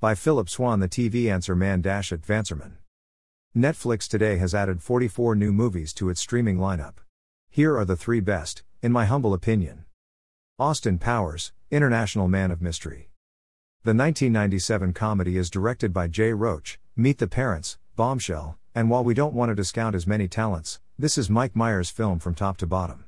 By Phillip Swann, the TV answer man dash at Vanserman. Netflix today has added 44 new movies to its streaming lineup. Here are the three best, in my humble opinion. Austin Powers, International Man of Mystery. The 1997 comedy is directed by Jay Roach, Meet the Parents, Bombshell, and while we don't want to discount his many talents, this is Mike Myers' film from top to bottom.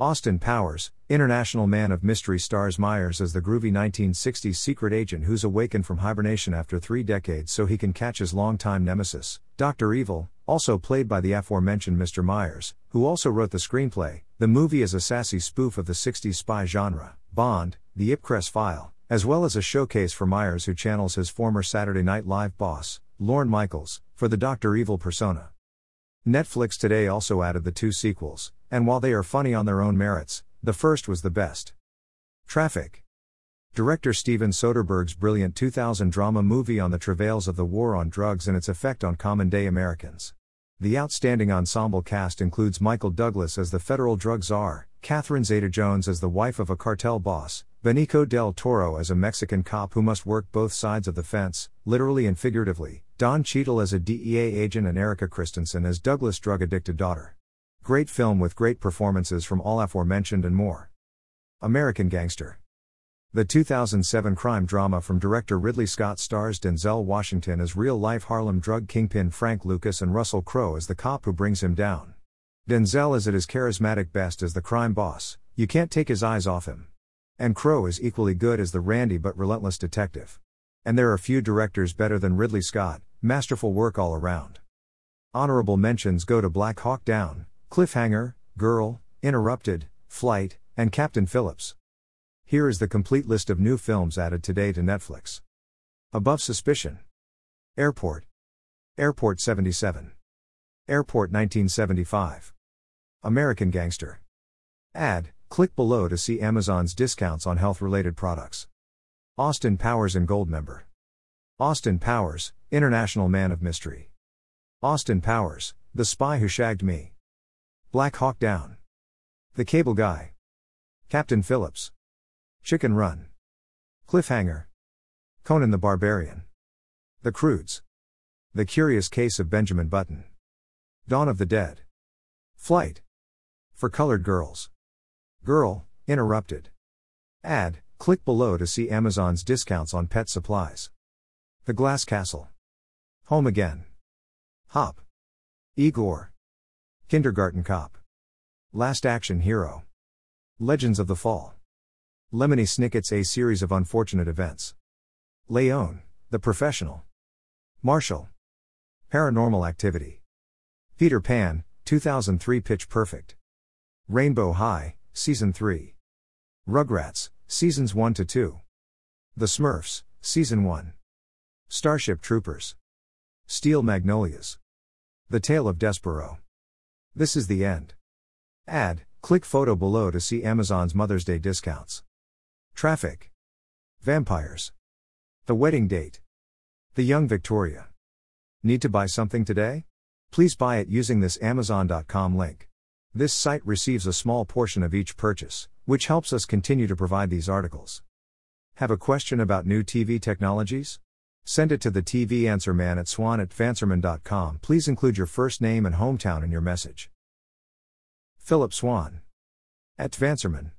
Austin Powers, International Man of Mystery stars Myers as the groovy 1960s secret agent who's awakened from hibernation after three decades so he can catch his longtime nemesis, Dr. Evil, also played by the aforementioned Mr. Myers, who also wrote the screenplay. The movie is a sassy spoof of the 60s spy genre, Bond, The Ipcress File, as well as a showcase for Myers who channels his former Saturday Night Live boss, Lorne Michaels, for the Dr. Evil persona. Netflix today also added the two sequels, and while they are funny on their own merits, the first was the best. Traffic. Director Steven Soderbergh's brilliant 2000 drama movie on the travails of the war on drugs and its effect on common day Americans. The outstanding ensemble cast includes Michael Douglas as the federal drug czar, Catherine Zeta Jones as the wife of a cartel boss, Benicio del Toro as a Mexican cop who must work both sides of the fence, literally and figuratively, Don Cheadle as a DEA agent, and Erika Christensen as Douglas' drug addicted daughter. Great film with great performances from all aforementioned and more. American Gangster. The 2007 crime drama from director Ridley Scott stars Denzel Washington as real life Harlem drug kingpin Frank Lucas and Russell Crowe as the cop who brings him down. Denzel is at his charismatic best as the crime boss, you can't take his eyes off him. And Crowe is equally good as the randy but relentless detective. And there are few directors better than Ridley Scott, masterful work all around. Honorable mentions go to Black Hawk Down, Cliffhanger, Girl, Interrupted, Flight, and Captain Phillips. Here is the complete list of new films added today to Netflix. Above Suspicion. Airport. Airport 77. Airport 1975. American Gangster. Add, Click below to see Amazon's discounts on health related products. Austin Powers and Goldmember. Austin Powers, International Man of Mystery. Austin Powers, The Spy Who Shagged Me. Black Hawk Down. The Cable Guy. Captain Phillips. Chicken Run. Cliffhanger. Conan the Barbarian. The Croods. The Curious Case of Benjamin Button. Dawn of the Dead. Flight. For Colored Girls. Girl, interrupted. Add, click below to see Amazon's discounts on pet supplies. The Glass Castle. Home Again. Hop. Igor. Kindergarten Cop. Last Action Hero. Legends of the Fall. Lemony Snicket's A Series of Unfortunate Events. Leon, The Professional. Marshall. Paranormal Activity. Peter Pan, 2003 Pitch Perfect. Rainbow High, Season 3. Rugrats, Seasons 1 to 2. The Smurfs, Season 1. Starship Troopers. Steel Magnolias. The Tale of Despereaux. This is the end. Add, click photo below to see Amazon's Mother's Day discounts. Traffic. Vampires. The Wedding Date. The Young Victoria. Need to buy something today? Please buy it using this Amazon.com link. This site receives a small portion of each purchase, which helps us continue to provide these articles. Have a question about new TV technologies? Send it to the TV answer man at swann at tvanswerman.com. Please include your first name and hometown in your message. Phillip Swann. At Vanserman.